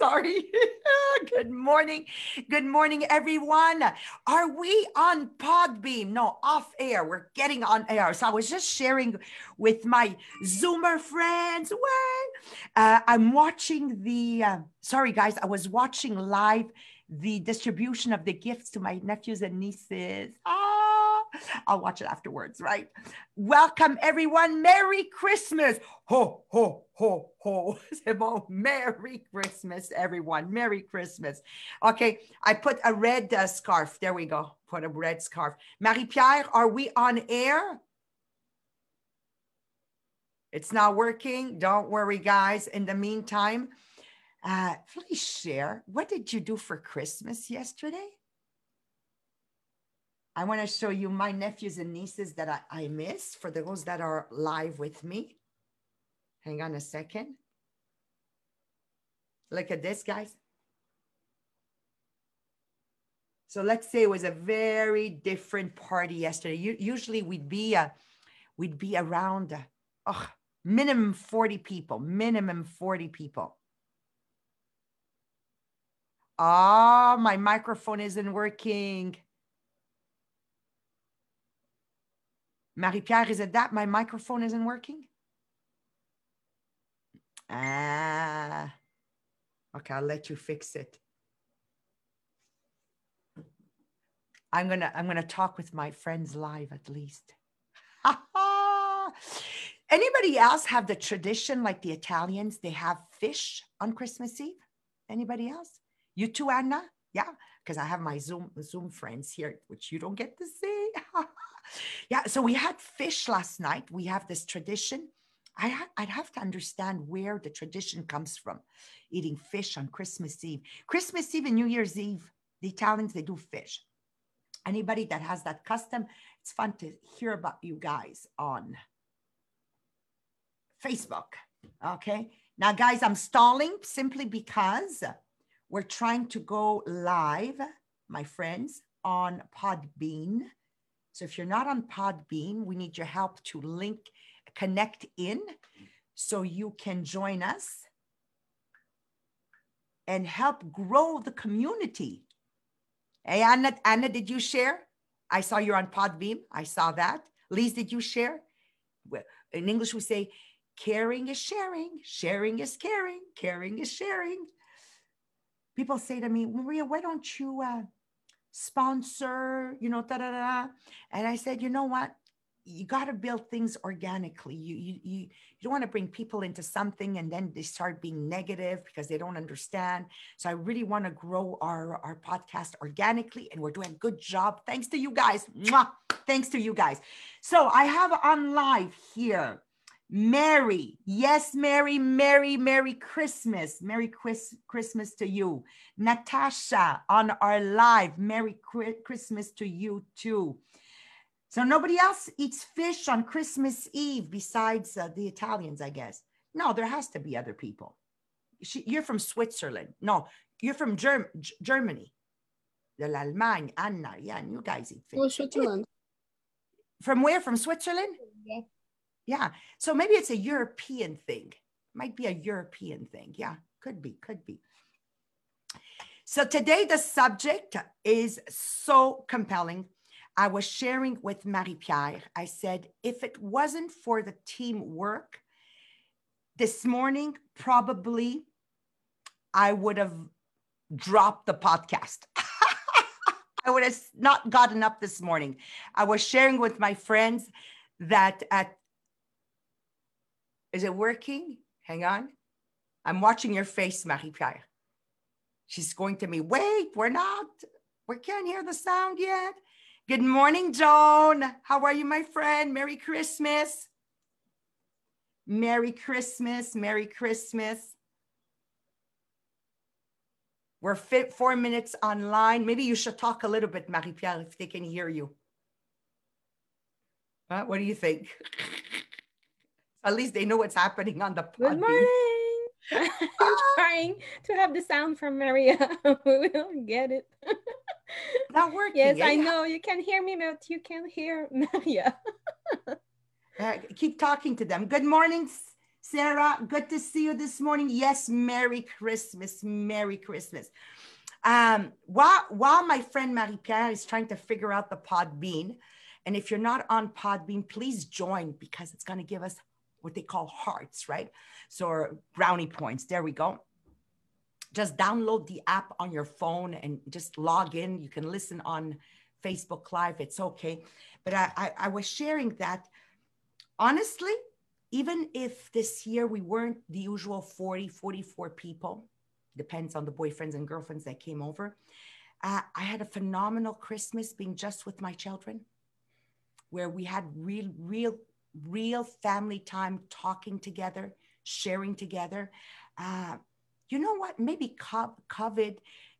sorry. Good morning. Good morning, everyone. Are we on Podbean? No, off air. We're getting on air. So I was just sharing with my Zoomer friends. Uh, I'm watching the, uh, sorry, guys, I was watching live the distribution of the gifts to my nephews and nieces. Ah, I'll watch it afterwards, right? Welcome, everyone. Merry Christmas. Ho, ho, ho, ho. Bon. Merry Christmas, everyone. Merry Christmas. Okay, I put a red uh, scarf. There we go. Put a red scarf. Marie-Pierre, are we on air? It's not working. Don't worry, guys. In the meantime, uh, please share. What did you do for Christmas yesterday? I want to show you my nephews and nieces that I, I miss for those that are live with me. Hang on a second. Look at this, guys. So let's say it was a very different party yesterday. Usually we'd be uh, we'd be around oh, minimum 40 people, minimum 40 people. Ah, oh, my microphone isn't working. Marie-Pierre, is it that my microphone isn't working? Ah, okay, I'll let you fix it. I'm gonna I'm gonna talk with my friends live at least. Anybody else have the tradition like the Italians? They have fish on Christmas Eve. Anybody else? You too, Anna? Yeah, because I have my Zoom Zoom friends here, which you don't get to see. yeah, so we had fish last night. We have this tradition. I I'd have to understand where the tradition comes from, eating fish on Christmas Eve. Christmas Eve and New Year's Eve, the Italians they do fish. Anybody that has that custom, it's fun to hear about you guys on Facebook. Okay, now guys, I'm stalling simply because we're trying to go live, my friends, on Podbean. So if you're not on Podbean, we need your help to link, connect in so you can join us and help grow the community. Hey, Anna, Anna, did you share? I saw you're on Podbean. I saw that. Lise, did you share? In English, we say, caring is sharing, sharing is caring, caring is sharing people say to me, Maria, why don't you uh, sponsor, you know, da da da. And I said, you know what? You got to build things organically. You, you, you, you don't want to bring people into something and then they start being negative because they don't understand. So I really want to grow our, our podcast organically and we're doing a good job. Thanks to you guys. Mwah! Thanks to you guys. So I have on live here Mary, yes, Mary, Merry, Merry Christmas. Merry Chris- Christmas to you. Natasha on our live, Merry Christmas to you too. So nobody else eats fish on Christmas Eve besides uh, the Italians, I guess. No, there has to be other people. She, you're from Switzerland. No, you're from Germ- G- Germany. L'Allemagne, Anna. Yeah, and you guys eat fish. Oh, Switzerland. From where? From Switzerland? Yeah. Yeah. So maybe it's a European thing. Might be a European thing. Yeah. Could be. Could be. So today the subject is so compelling. I was sharing with Marie Pierre. I said, if it wasn't for the teamwork, this morning, probably I would have dropped the podcast. I would have not gotten up this morning. I was sharing with my friends that at is it working? Hang on. I'm watching your face, Marie Pierre. She's going to me, wait, we're not, we can't hear the sound yet. Good morning, Joan. How are you, my friend? Merry Christmas. Merry Christmas. Merry Christmas. We're fit four minutes online. Maybe you should talk a little bit, Marie Pierre, if they can hear you. What do you think? At least they know what's happening on the pod. Good morning. I'm trying to have the sound from Maria. we will get it. Not working. Yes, eh? I know. You can hear me, but you can't hear Maria. uh, keep talking to them. Good morning, Sarah, good to see you this morning. Yes, Merry Christmas. Merry Christmas. Um, while, while my friend Marie Pierre is trying to figure out the Podbean, and if you're not on Podbean, please join because it's going to give us what they call hearts, right? So brownie points. There we go. Just download the app on your phone and just log in. You can listen on Facebook Live. It's okay. But I, I, I was sharing that honestly, even if this year we weren't the usual 40, 44 people, depends on the boyfriends and girlfriends that came over. Uh, I had a phenomenal Christmas being just with my children, where we had real, real, real family time talking together, sharing together. Uh, you know what? Maybe COVID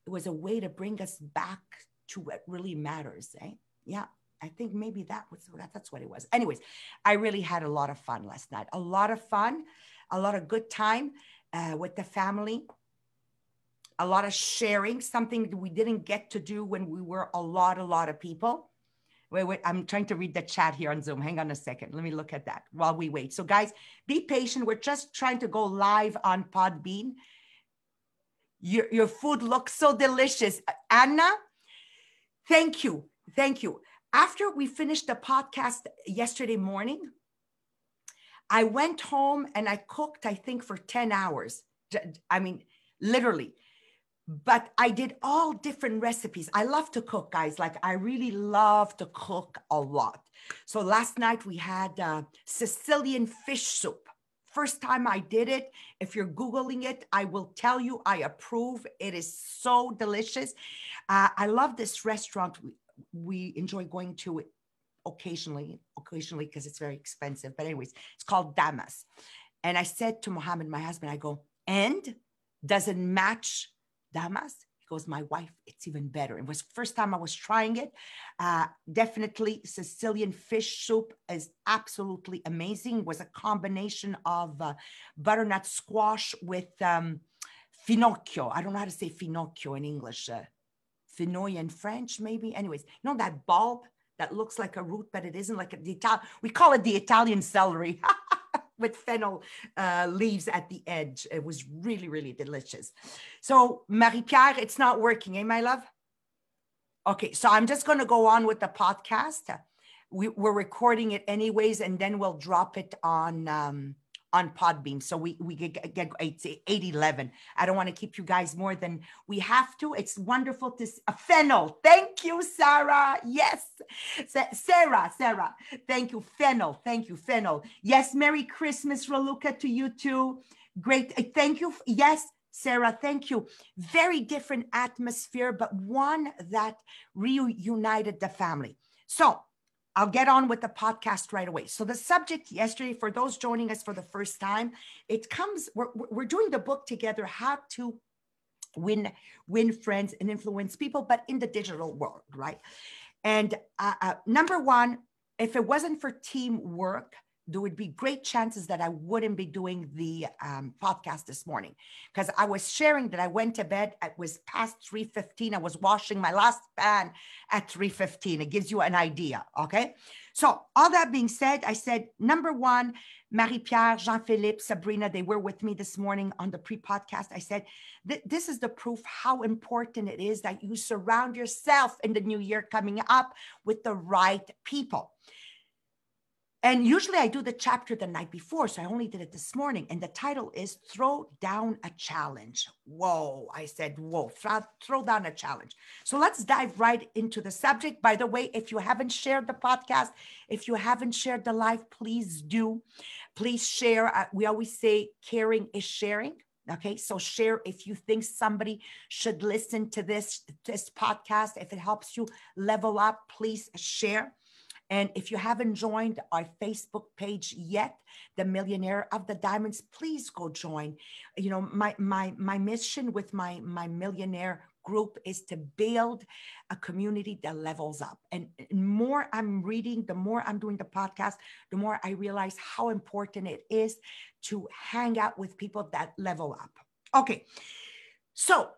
was a way to bring us back to what really matters. Eh? Yeah, I think maybe that was that's what it was. Anyways, I really had a lot of fun last night. A lot of fun, a lot of good time uh, with the family. A lot of sharing, something we didn't get to do when we were a lot, a lot of people. Wait, wait, I'm trying to read the chat here on Zoom. Hang on a second. Let me look at that while we wait. So, guys, be patient. We're just trying to go live on Podbean. Your, your food looks so delicious. Anna, thank you. Thank you after we finished the podcast yesterday morning, I went home and I cooked, I think, for 10 hours. I mean, literally. But I did all different recipes. I love to cook, guys. Like, I really love to cook a lot. So last night we had uh, Sicilian fish soup. First time I did it. If you're Googling it, I will tell you I approve. It is so delicious. Uh, I love this restaurant we enjoy going to it occasionally, occasionally because it's very expensive. But anyways, it's called Damas. And I said to Mohammed, my husband, I go, and doesn't match Damas. Goes, my wife, it's even better. It was first time I was trying it. Uh, definitely Sicilian fish soup is absolutely amazing. It was a combination of uh, butternut squash with um, finocchio. I don't know how to say finocchio in English. Uh, Fenouil in French, maybe. Anyways, you know that bulb that looks like a root, but it isn't like a, the Italian, we call it the Italian celery with fennel uh, leaves at the edge. It was really, really delicious. So Marie-Pierre, it's not working, eh, my love? Okay, so I'm just going to go on with the podcast. We, are recording it anyways, and then we'll drop it on um, on Podbean. So we, we get, get 8, 8 11. I don't want to keep you guys more than we have to. It's wonderful to a fennel. Thank you, Sarah. Yes. Sarah, Sarah. Thank you. Fennel. Thank you, fennel. Yes. Merry Christmas, Raluca, to you too. Great. Uh, thank you. Yes. Sarah, thank you. Very different atmosphere, but one that reunited the family. So I'll get on with the podcast right away. So the subject yesterday, for those joining us for the first time, it comes. We're we're doing the book together. How to win win friends and influence people, but in the digital world, right? And uh, uh, number one, if it wasn't for teamwork, there would be great chances that I wouldn't be doing the um, podcast this morning because I was sharing that I went to bed. It was past 3:15. I was washing my last pan at 3:15. It gives you an idea. Okay. So all that being said, I said number one, Marie-Pierre, Jean-Philippe, Sabrina, they were with me this morning on the pre-podcast. I said, this is the proof how important it is that you surround yourself in the new year coming up with the right people. And usually I do the chapter the night before. So I only did it this morning. And the title is Throw Down a Challenge. Whoa. I said, whoa, throw, throw down a challenge. So let's dive right into the subject. By the way, if you haven't shared the podcast, if you haven't shared the live, please do. Please share. Uh, we always say caring is sharing. Okay, so share if you think somebody should listen to this this podcast. If it helps you level up, please share. And if you haven't joined our Facebook page yet, the Millionaire of the Diamonds, please go join. You know, my my my mission with my my millionaire group is to build a community that levels up. And more I'm reading, the more I'm doing the podcast, the more I realize how important it is to hang out with people that level up. Okay. So,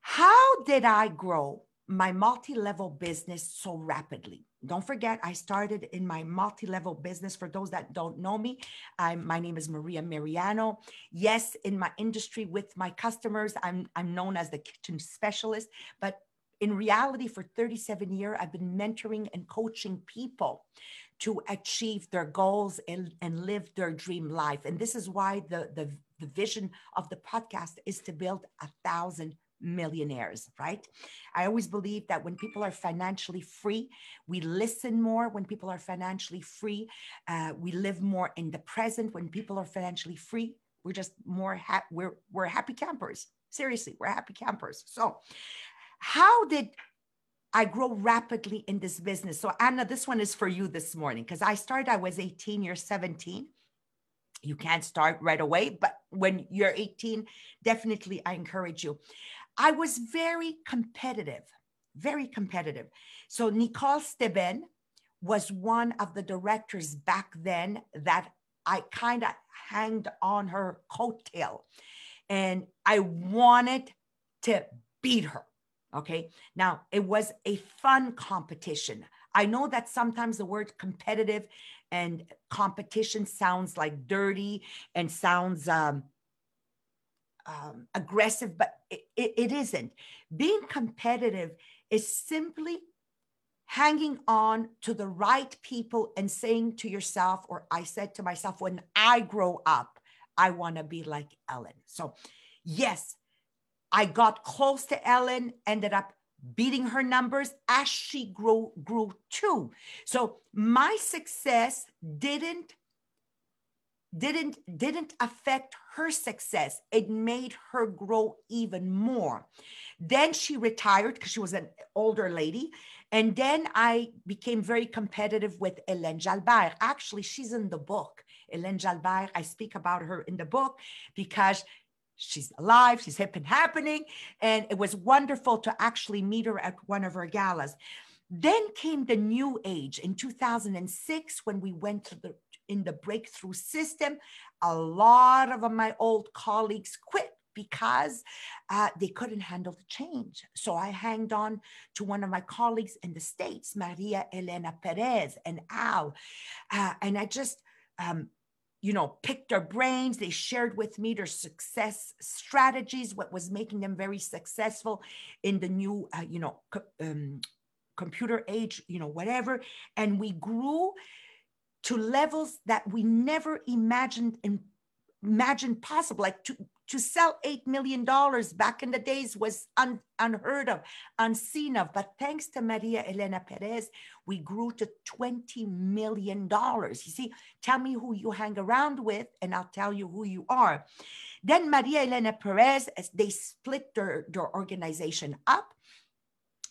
how did I grow my multi-level business so rapidly? Don't forget, I started in my multi-level business. For those that don't know me, I'm, my name is Maria Mariano. Yes, in my industry with my customers, I'm, I'm known as the kitchen specialist, but in reality, for 37 years, I've been mentoring and coaching people to achieve their goals and, and live their dream life. And this is why the, the, the vision of the podcast is to build a thousand millionaires, right? I always believe that when people are financially free, we listen more. When people are financially free, uh, we live more in the present. When people are financially free, we're just more happy. We're we're happy campers. Seriously, we're happy campers. So, how did I grow rapidly in this business? So, Anna, this one is for you this morning because I started. I was 18. You're 17 you can't start right away but when you're 18 definitely i encourage you I was very competitive, very competitive. So Nicole Steben was one of the directors back then that I kind of hanged on her coattail and I wanted to beat her. Okay. Now it was a fun competition. I know that sometimes the word competitive and competition sounds like dirty and sounds um, um, aggressive, but it, it, isn't. Being competitive is simply hanging on to the right people and saying to yourself, or I said to myself, when I grow up, I want to be like Ellen. So, yes, I got close to Ellen, ended up beating her numbers as she grew grew too. So my success didn't didn't didn't affect her success it made her grow even more. Then she retired because she was an older lady and then i became very competitive with hélène jalbert. Actually she's in the book. Hélène jalbert i speak about her in the book because she's alive she's hip and happening and it was wonderful to actually meet her at one of her galas. Then came the new age in 2006 when we went to the in the breakthrough system. A lot of my old colleagues quit because uh, they couldn't handle the change. So I hanged on to one of my colleagues in the States, Maria Elena Perez and Al. Uh, and I just, um, you know, picked their brains. They shared with me their success strategies, what was making them very successful in the new, uh, you know, co- um, computer age, you know, whatever. And we grew to levels that we never imagined imagined possible. Like to, to sell $8 million back in the days was un, unheard of, unseen of. But thanks to Maria Elena Perez, we grew to $20 million. You see, tell me who you hang around with, and I'll tell you who you are. Then Maria Elena Perez, as they split their, their organization up.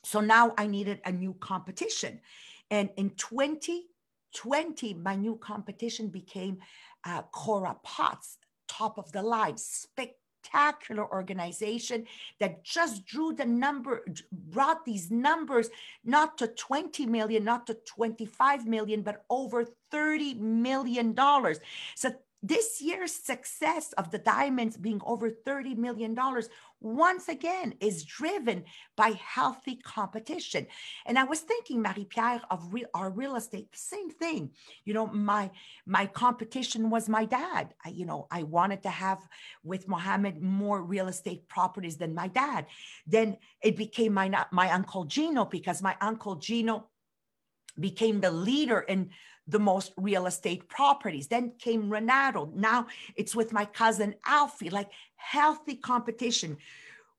So now I needed a new competition. And in 20 20, my new competition became uh, Cora Potts, top of the line, spectacular organization that just drew the number, brought these numbers not to 20 million, not to 25 million, but over 30 million dollars. So this year's success of the diamonds being over $30 million once again is driven by healthy competition. And I was thinking, Marie-Pierre, of re- our real estate, the same thing. You know, my my competition was my dad. I, you know, I wanted to have with Mohammed more real estate properties than my dad. Then it became my my uncle Gino because my uncle Gino became the leader in the most real estate properties. Then came Renato. Now it's with my cousin Alfie, like healthy competition.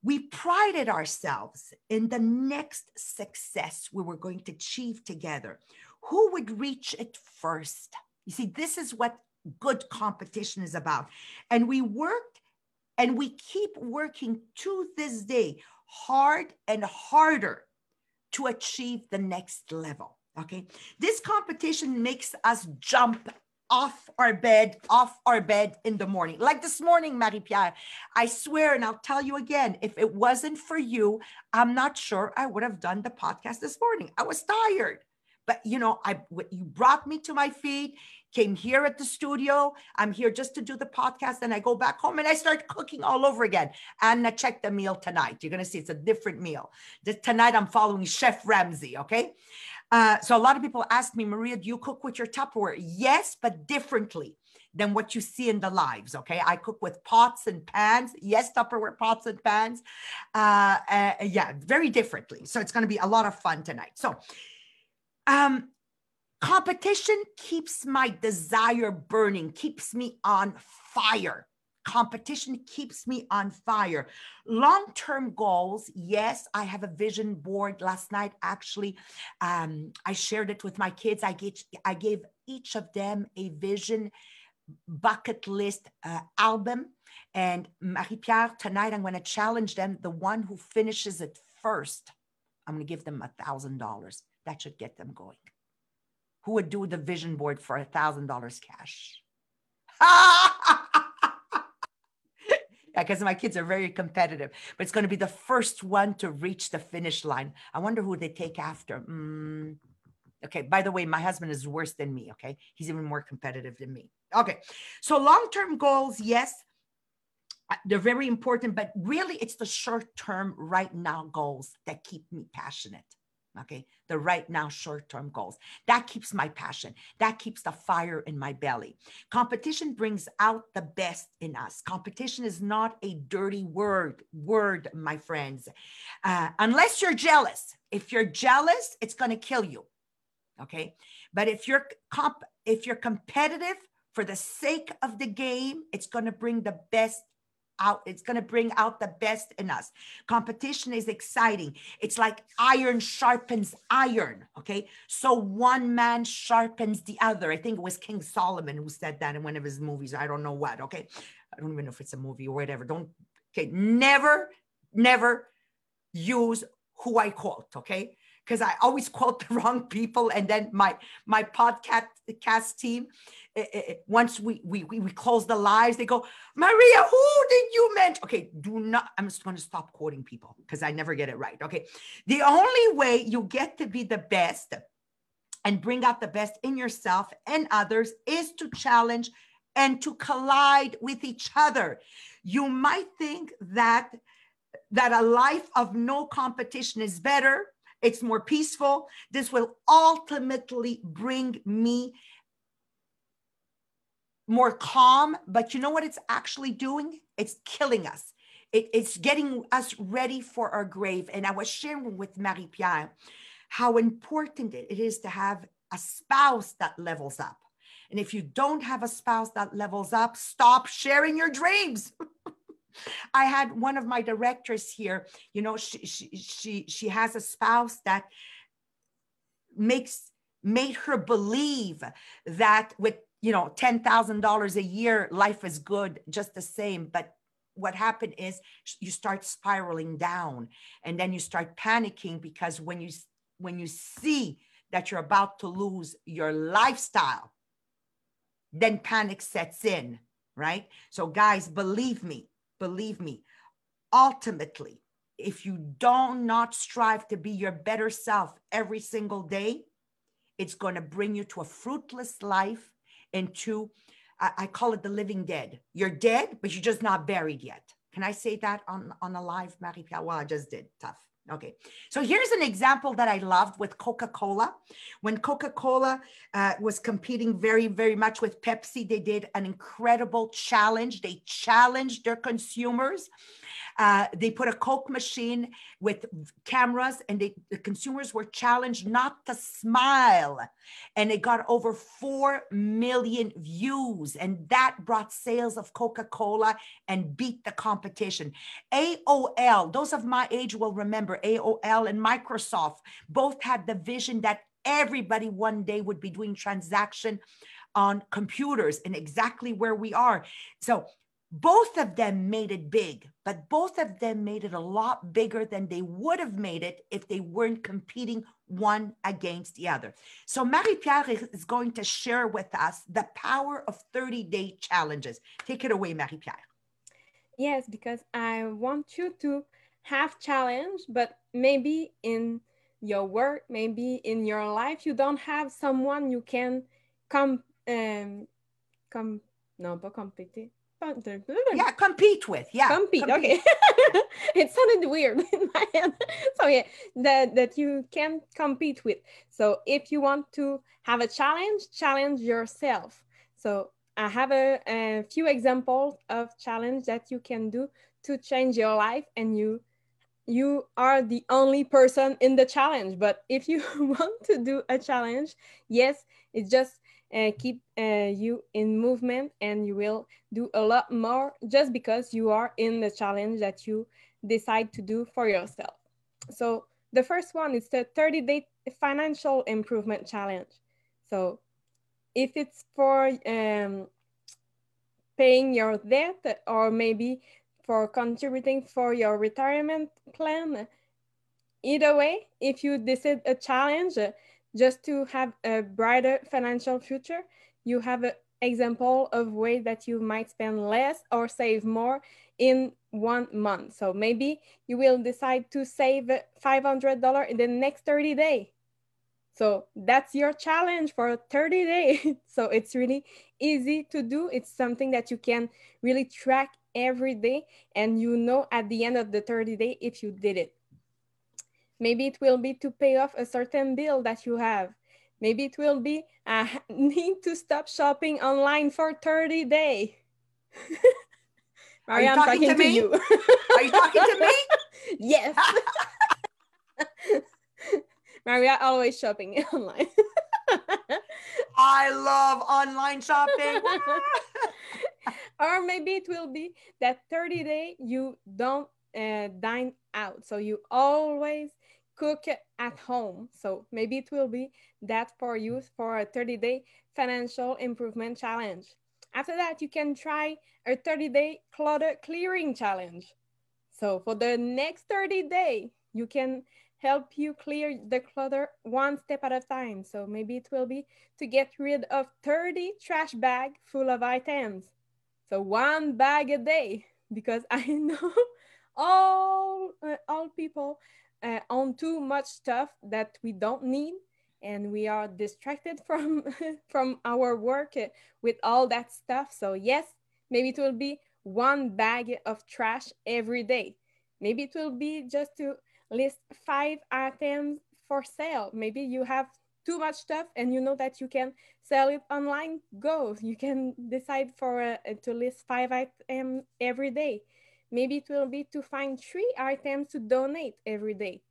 We prided ourselves in the next success we were going to achieve together. Who would reach it first? You see, this is what good competition is about. And we worked and we keep working to this day hard and harder to achieve the next level. Okay. This competition makes us jump off our bed, off our bed in the morning. Like this morning, Marie Pierre, I swear, and I'll tell you again, if it wasn't for you, I'm not sure I would have done the podcast this morning. I was tired. But you know, I you brought me to my feet, came here at the studio. I'm here just to do the podcast. And I go back home and I start cooking all over again. And I check the meal tonight. You're to see it's a different meal. Tonight, I'm following Chef Ramsay. Okay. Uh, so a lot of people ask me, Maria, do you cook with your Tupperware? Yes, but differently than what you see in the lives. Okay. I cook with pots and pans. Yes, Tupperware pots and pans. Uh, uh, yeah, very differently. So it's going to be a lot of fun tonight. So, um, competition keeps my desire burning, keeps me on fire. Competition keeps me on fire. Long term goals, yes, I have a vision board. Last night, actually, um, I shared it with my kids. I gave, I gave each of them a vision bucket list uh, album. And Marie Pierre, tonight I'm going to challenge them. The one who finishes it first, I'm going to give them a thousand dollars. That should get them going. Who would do the vision board for a thousand dollars cash? because my kids are very competitive, but it's going to be the first one to reach the finish line. I wonder who they take after. Mm. Okay, by the way, my husband is worse than me. Okay, he's even more competitive than me. Okay, so long term goals, yes, uh, they're very important, but really it's the short term, right now goals that keep me passionate. Okay, the right now short term goals. That keeps my passion. That keeps the fire in my belly. Competition brings out the best in us. Competition is not a dirty word, word, my friends. Uh, unless you're jealous. If you're jealous, it's going to kill you. Okay, but if you're comp, if you're competitive for the sake of the game, it's going to bring the best out. It's going to bring out the best in us. Competition is exciting. It's like iron sharpens iron. Okay. So one man sharpens the other. I think it was King Solomon who said that in one of his movies. I don't know what. Okay. I don't even know if it's a movie or whatever. Don't, okay. Never, never use who I quote. Okay because I always quote the wrong people. And then my my podcast cast team, it, eh, it, eh, eh, once we, we we we close the lives, they go, Maria, who did you mention? Okay, do not. I'm just going to stop quoting people because I never get it right. Okay, the only way you get to be the best and bring out the best in yourself and others is to challenge and to collide with each other. You might think that that a life of no competition is better it's more peaceful. This will ultimately bring me more calm. But you know what it's actually doing? It's killing us. It, it's getting us ready for our grave. And I was sharing with Marie Pierre how important it is to have a spouse that levels up. And if you don't have a spouse that levels up, stop sharing your dreams. I had one of my directors here, you know, she, she, she, she has a spouse that makes, made her believe that with, you know, $10,000 a year, life is good just the same. But what happened is you start spiraling down and then you start panicking because when you, when you see that you're about to lose your lifestyle, then panic sets in, right? So guys, believe me, believe me, ultimately, if you do not not strive to be your better self every single day, it's going to bring you to a fruitless life into, I, I call it the living dead. You're dead, but you're just not buried yet. Can I say that on, on a live, Marie Pierre? Well, I just did. Tough. Okay, so here's an example that I loved with Coca Cola. When Coca Cola uh, was competing very, very much with Pepsi, they did an incredible challenge. They challenged their consumers uh, they put a Coke machine with cameras, and they, the consumers were challenged not to smile. And it got over 4 million views. And that brought sales of Coca Cola and beat the competition. AOL, those of my age will remember AOL and Microsoft both had the vision that everybody one day would be doing transaction on computers and exactly where we are. So both of them made it big, but both of them made it a lot bigger than they would have made it if they weren't competing one against the other. So Marie Pierre is going to share with us the power of 30 day challenges. Take it away, Marie Pierre. Yes, because I want you to have challenge, but maybe in your work, maybe in your life, you don't have someone you can come um, com no, pas compéter. Yeah, compete with. Yeah. Compete. compete. Okay. it sounded weird in my head. So yeah, that that you can compete with. So if you want to have a challenge, challenge yourself. So I have a, a few examples of challenge that you can do to change your life and you you are the only person in the challenge but if you want to do a challenge yes it's just uh, keep uh, you in movement and you will do a lot more just because you are in the challenge that you decide to do for yourself so the first one is the 30 day financial improvement challenge so if it's for um, paying your debt or maybe for contributing for your retirement plan. Either way, if you decide a challenge just to have a brighter financial future, you have an example of ways that you might spend less or save more in one month. So maybe you will decide to save $500 in the next 30 days. So that's your challenge for 30 days. so it's really easy to do. It's something that you can really track every day and you know at the end of the 30 day if you did it. Maybe it will be to pay off a certain bill that you have. Maybe it will be uh, need to stop shopping online for 30 days. Maria, Are you talking, talking to, to, you. Are you talking to me? yes. Maria always shopping online. I love online shopping. or maybe it will be that 30 day you don't uh, dine out. So you always cook at home. So maybe it will be that for you for a 30 day financial improvement challenge. After that, you can try a 30 day clutter clearing challenge. So for the next 30 day, you can help you clear the clutter one step at a time. So maybe it will be to get rid of 30 trash bag full of items. So one bag a day, because I know all, uh, all people uh, own too much stuff that we don't need and we are distracted from, from our work with all that stuff. So yes, maybe it will be one bag of trash every day. Maybe it will be just to list five items for sale. Maybe you have too much stuff and you know that you can sell it online. Go. You can decide for uh, to list five items every day. Maybe it will be to find three items to donate every day.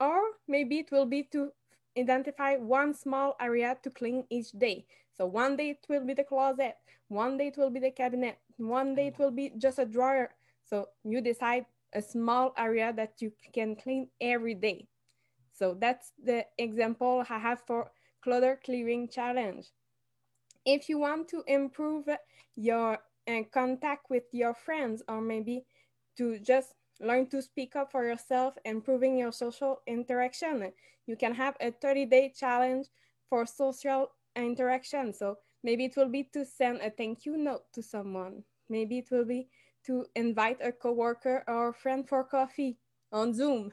Or maybe it will be to identify one small area to clean each day. So one day it will be the closet, one day it will be the cabinet, one day it will be just a drawer. So you decide a small area that you can clean every day. So that's the example I have for clutter clearing challenge. If you want to improve your uh, contact with your friends or maybe to just learn to speak up for yourself, improving your social interaction, you can have a 30 day challenge for social interaction. So maybe it will be to send a thank you note to someone. Maybe it will be to invite a coworker or friend for coffee on Zoom,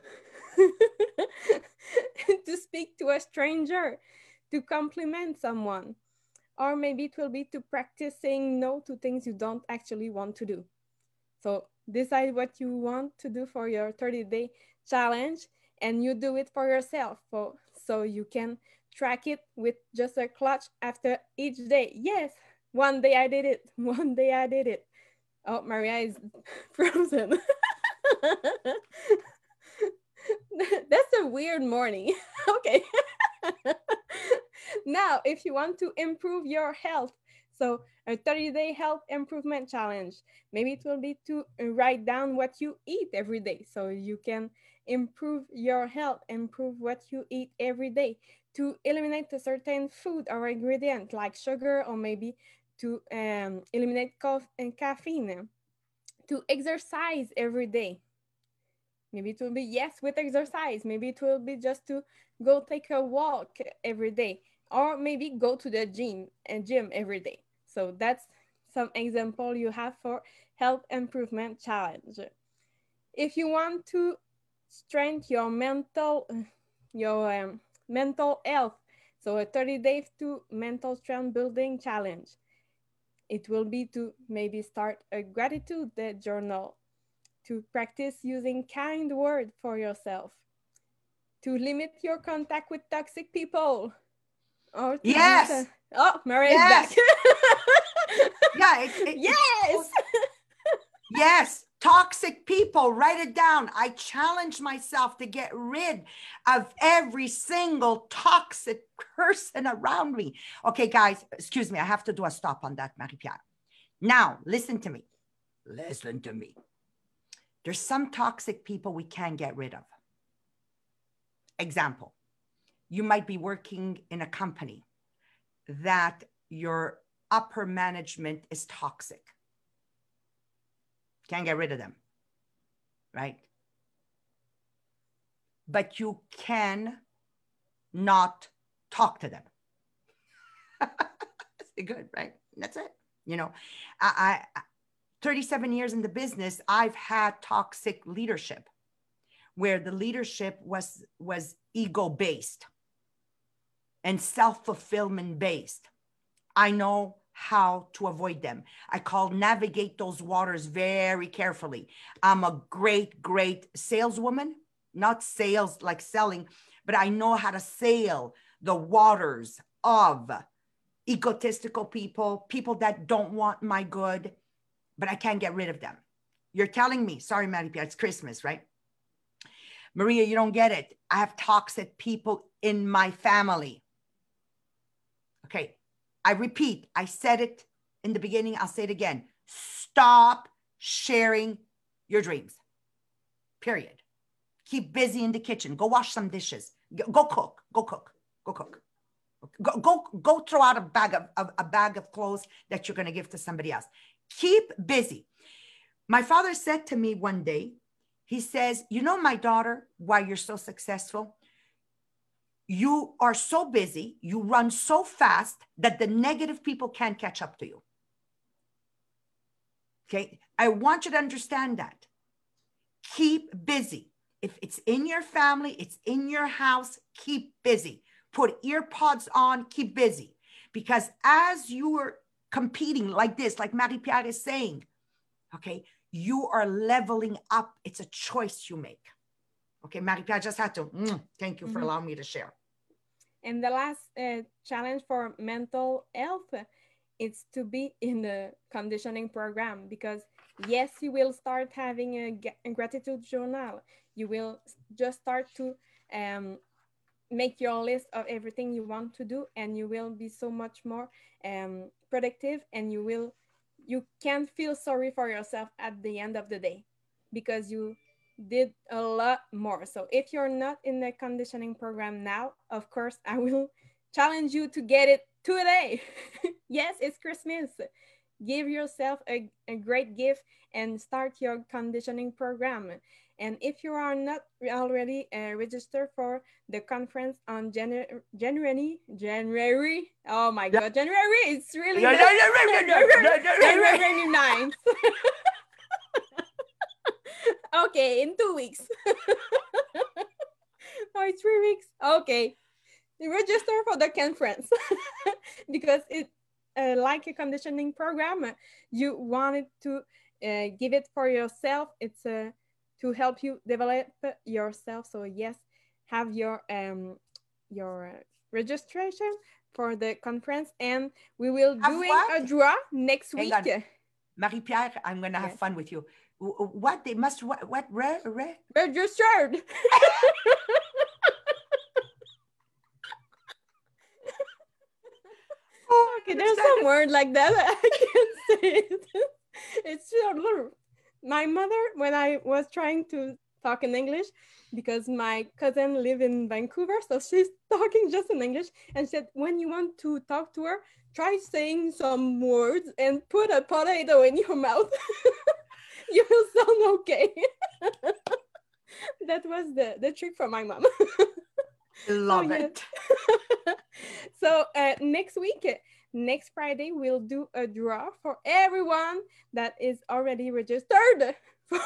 to speak to a stranger, to compliment someone, or maybe it will be to practice saying no to things you don't actually want to do. So decide what you want to do for your 30 day challenge and you do it for yourself so, so you can track it with just a clutch after each day. Yes, one day I did it, one day I did it. Oh, Maria is frozen. That's a weird morning. okay. Now, if you want to improve your health, so a 30 day health improvement challenge, maybe it will be to write down what you eat every day so you can improve your health, improve what you eat every day, to eliminate a certain food or ingredient like sugar or maybe to um, eliminate cough and caffeine, to exercise every day. Maybe it will be yes with exercise. Maybe it will be just to go take a walk every day, or maybe go to the gym and gym every day. So that's some example you have for health improvement challenge. If you want to strengthen your mental your um, mental health So a 30 days to mental strength building challenge. It will be to maybe start a gratitude journal, to practice using kind words for yourself, to limit your contact with toxic people. Oh, or yes. A, oh, Mary yes. is back. yeah. It, it, yes. yes toxic people write it down i challenge myself to get rid of every single toxic person around me okay guys excuse me i have to do a stop on that marie-pierre now listen to me listen to me there's some toxic people we can get rid of example you might be working in a company that your upper management is toxic can't get rid of them, right? But you can not talk to them. good, right? That's it. You know, I, I 37 years in the business, I've had toxic leadership where the leadership was was ego based and self-fulfillment based. I know how to avoid them. I call navigate those waters very carefully. I'm a great, great saleswoman, not sales like selling, but I know how to sail the waters of egotistical people, people that don't want my good, but I can't get rid of them. You're telling me, sorry, Maddie, it's Christmas, right? Maria, you don't get it. I have toxic people in my family. Okay, I repeat, I said it in the beginning, I'll say it again. Stop sharing your dreams. Period. Keep busy in the kitchen. Go wash some dishes. Go cook. Go cook. Go cook. Go go, go throw out a bag of, of a bag of clothes that you're going to give to somebody else. Keep busy. My father said to me one day, he says, "You know, my daughter, why you're so successful? You are so busy, you run so fast that the negative people can't catch up to you. Okay. I want you to understand that. Keep busy. If it's in your family, it's in your house, keep busy. Put earpods on, keep busy. Because as you are competing like this, like Marie Pierre is saying, okay, you are leveling up. It's a choice you make. Okay, Marie Pierre just had to, mm, thank you for mm-hmm. allowing me to share. And the last uh, challenge for mental health is to be in the conditioning program because yes, you will start having a, a gratitude journal. You will just start to um, make your list of everything you want to do and you will be so much more um, productive and you will you can't feel sorry for yourself at the end of the day because you did a lot more. So if you're not in the conditioning program now, of course, I will challenge you to get it today. yes, it's Christmas. Give yourself a, a great gift and start your conditioning program. And if you are not already uh, registered for the conference on January, January, January, oh my God, January, it's really January 9th. okay, in two weeks. or three weeks. Okay. Register for the conference because it uh, like a conditioning program. You wanted to uh, give it for yourself. It's uh, to help you develop yourself. So yes, have your um your registration for the conference, and we will do a draw next week. Marie Pierre, I'm gonna have fun with you what they must what what re, re? registered. oh, okay, there's some word like that. I can't say it. It's a little. My mother, when I was trying to talk in English, because my cousin live in Vancouver, so she's talking just in English, and said when you want to talk to her, try saying some words and put a potato in your mouth. you will sound okay. that was the, the trick for my mom. Love so, it. so uh, next week, next Friday, we'll do a draw for everyone that is already registered for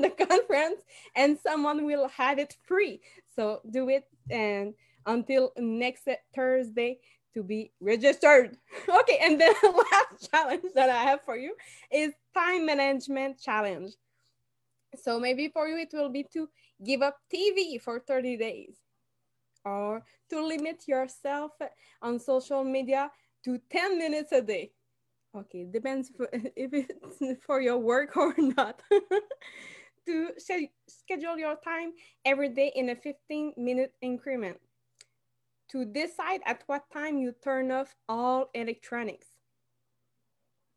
the conference and someone will have it free. So do it and until next Thursday to be registered. Okay, and the last challenge that I have for you is time management challenge. So maybe for you it will be to give up TV for 30 days or to limit yourself on social media to 10 minutes a day. Okay, depends if it's for your work or not. to schedule your time every day in a 15 minute increment. To decide at what time you turn off all electronics.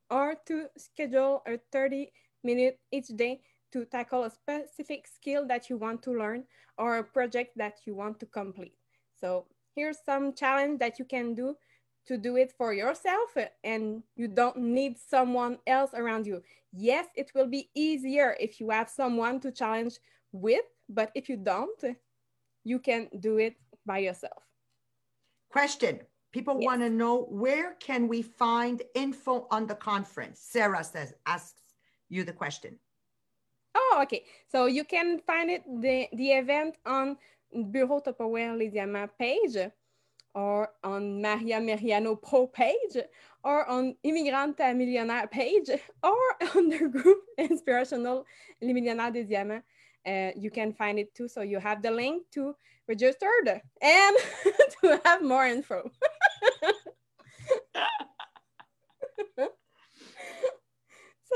Or to schedule a 30 minute each day to tackle a specific skill that you want to learn or a project that you want to complete. So here's some challenge that you can do to do it for yourself uh, and you don't need someone else around you. Yes, it will be easier if you have someone to challenge with, but if you don't, you can do it by yourself. Question. People yes. want to know where can we find info on the conference? Sarah says, asks you the question. Oh, okay. So you can find it the, the event on Bureau Tupperware Les Diamants page or on Maria Meriano Pro page or on Immigrante Millionnaire page or on the group Inspirational Les Millionnaires des Diamants. Uh, you can find it too. So you have the link to register and to have more info. so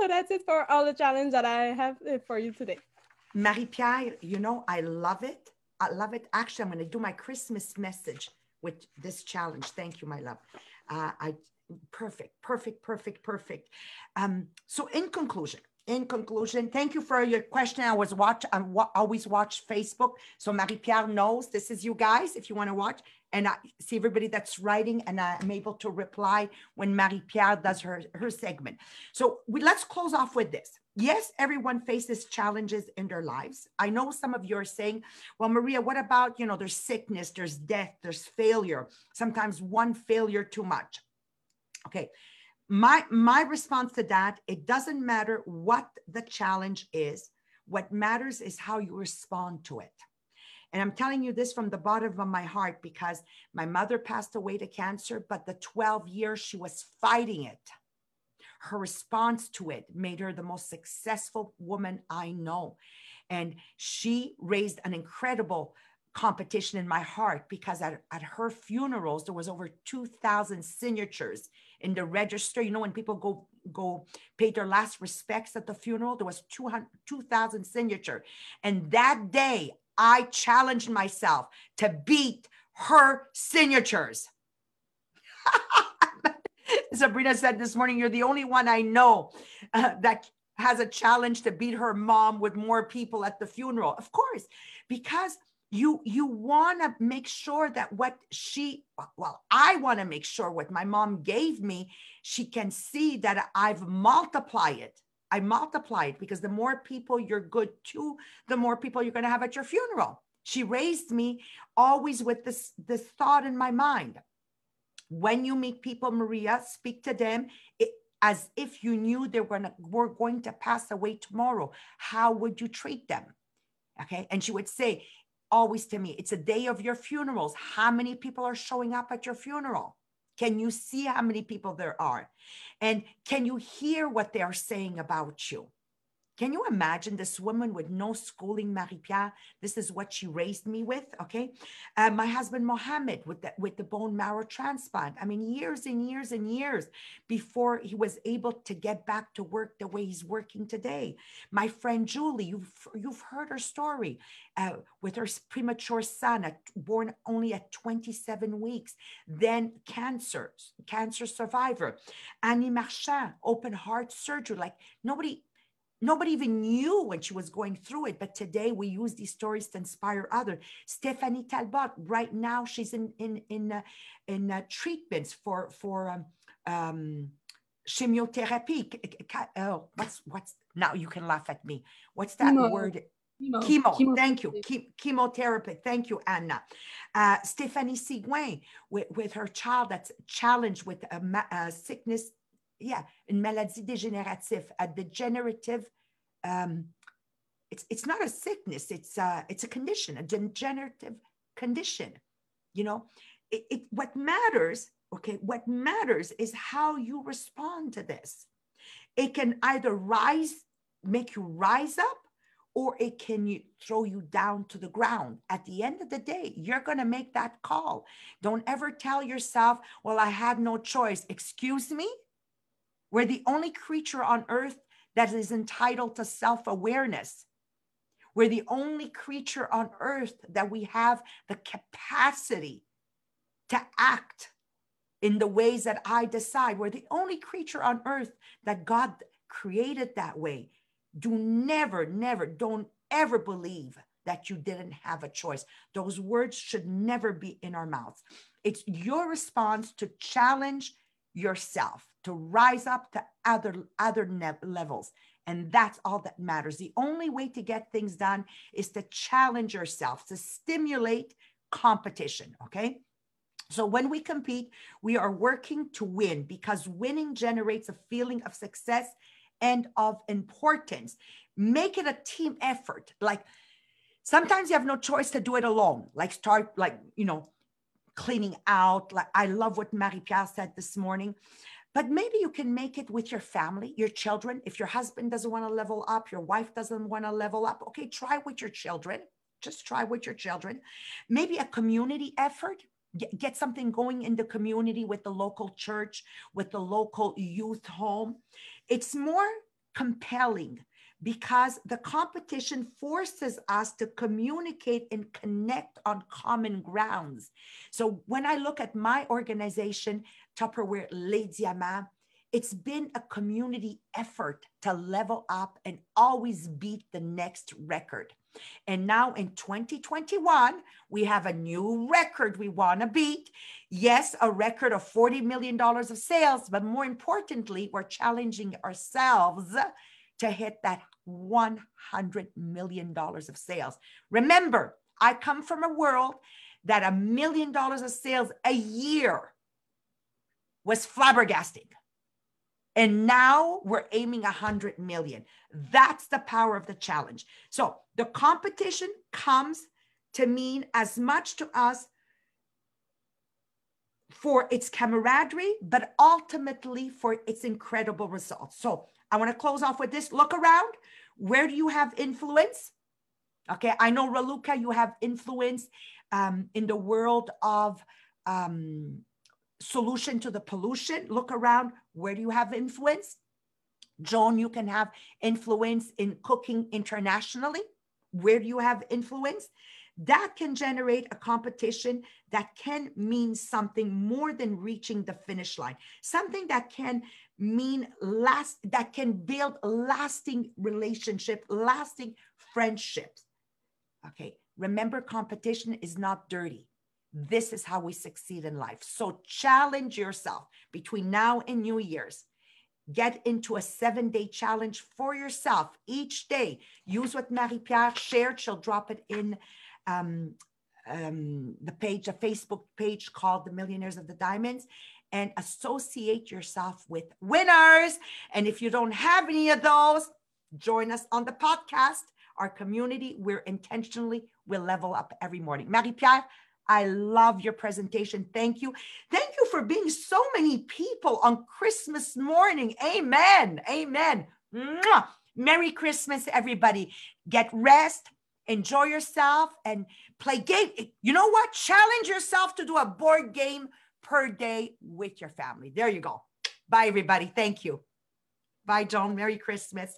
that's it for all the challenge that I have uh, for you today. Marie-Pierre, you know, I love it. I love it. Actually, I'm going to do my Christmas message with this challenge. Thank you, my love. Uh, I perfect, perfect, perfect, perfect. Um, so in conclusion, in conclusion, thank you for your question. I was watch, I always watch Facebook. So Marie-Pierre knows this is you guys, if you want to watch and I see everybody that's writing and I'm able to reply when Marie-Pierre does her, her segment. So we, let's close off with this. Yes, everyone faces challenges in their lives. I know some of you are saying, well, Maria, what about, you know, there's sickness, there's death, there's failure, sometimes one failure too much. Okay. My, my response to that, it doesn't matter what the challenge is. What matters is how you respond to it. And I'm telling you this from the bottom of my heart because my mother passed away to cancer, but the 12 years she was fighting it, her response to it made her the most successful woman I know. And she raised an incredible competition in my heart because at, at her funerals there was over 2000 signatures in the register you know when people go go pay their last respects at the funeral there was 200 2000 signature and that day I challenged myself to beat her signatures. Sabrina said this morning, You're the only one I know uh, that has a challenge to beat her mom with more people at the funeral. Of course, because you you want to make sure that what she well i want to make sure what my mom gave me she can see that i've multiplied it I multiplied it because the more people you're good to, the more people you're going to have at your funeral. She raised me always with this, this thought in my mind. When you meet people, Maria, speak to them it, as if you knew they were, were going to pass away tomorrow. How would you treat them? Okay. And she would say, always to me, it's a day of your funerals. How many people are showing up at your funeral? Can you see how many people there are? And can you hear what they are saying about you? Can you imagine this woman with no schooling, Marie-Pierre? This is what she raised me with, okay? Uh, my husband, Mohammed, with the, with the bone marrow transplant. I mean, years and years and years before he was able to get back to work the way he's working today. My friend, Julie, you've, you've heard her story uh, with her premature son, at, born only at 27 weeks, then cancer, cancer survivor. Annie Marchand, open heart surgery. Like nobody Nobody even knew when she was going through it, but today we use these stories to inspire others. Stephanie Talbot, right now she's in in in uh, in uh, treatments for for um, um, chemotherapy. Oh, what's what's now? You can laugh at me. What's that chemo. word? Chemo. chemo. chemo. Thank you. chemotherapy. Thank you, Anna. Uh, Stephanie Seguin with, with her child that's challenged with a, a sickness yeah, une maladie dégénérative, a degenerative. Um, it's it's not a sickness. It's a, it's a condition, a degenerative condition. You know, it, it what matters, okay, what matters is how you respond to this. It can either rise, make you rise up, or it can throw you down to the ground. At the end of the day, you're going to make that call. Don't ever tell yourself, well, I had no choice. Excuse me? We're the only creature on earth that is entitled to self awareness. We're the only creature on earth that we have the capacity to act in the ways that I decide. We're the only creature on earth that God created that way. Do never, never, don't ever believe that you didn't have a choice. Those words should never be in our mouths. It's your response to challenge yourself, to rise up to other, other ne- levels. And that's all that matters. The only way to get things done is to challenge yourself, to stimulate competition. Okay. So when we compete, we are working to win because winning generates a feeling of success and of importance. Make it a team effort. Like sometimes you have no choice to do it alone. Like start like, you know, cleaning out. Like I love what Marie-Pierre said this morning. But maybe you can make it with your family, your children. If your husband doesn't want to level up, your wife doesn't want to level up, okay, try with your children. Just try with your children. Maybe a community effort get, something going in the community with the local church, with the local youth home. It's more compelling because the competition forces us to communicate and connect on common grounds. So when I look at my organization, Tupperware Les Diamants, it's been a community effort to level up and always beat the next record. And now in 2021, we have a new record we want to beat. Yes, a record of $40 million of sales, but more importantly, we're challenging ourselves to hit that $100 million of sales. Remember, I come from a world that a million dollars of sales a year was flabbergasting. And now we're aiming 100 million. That's the power of the challenge. So the competition comes to mean as much to us for its camaraderie, but ultimately for its incredible results. So I want to close off with this look around. Where do you have influence? Okay, I know Raluca, you have influence um, in the world of um, solution to the pollution. Look around. Where do you have influence? Joan, you can have influence in cooking internationally. Where do you have influence? That can generate a competition that can mean something more than reaching the finish line, something that can mean last, that can build lasting relationship, lasting friendships. Okay, remember competition is not dirty. This is how we succeed in life. So challenge yourself between now and New Year's. Get into a seven day challenge for yourself each day. Use what Marie Pierre shared. She'll drop it in um, um, the page, a Facebook page called The Millionaires of the Diamonds, and associate yourself with winners. And if you don't have any of those, join us on the podcast. Our community, we're intentionally, will level up every morning. Marie Pierre, I love your presentation. Thank you. Thank you for being so many people on Christmas morning. Amen. Amen. Mwah. Merry Christmas, everybody. Get rest, enjoy yourself, and play game. You know what? Challenge yourself to do a board game per day with your family. There you go. Bye, everybody. Thank you. Bye, Joan. Merry Christmas.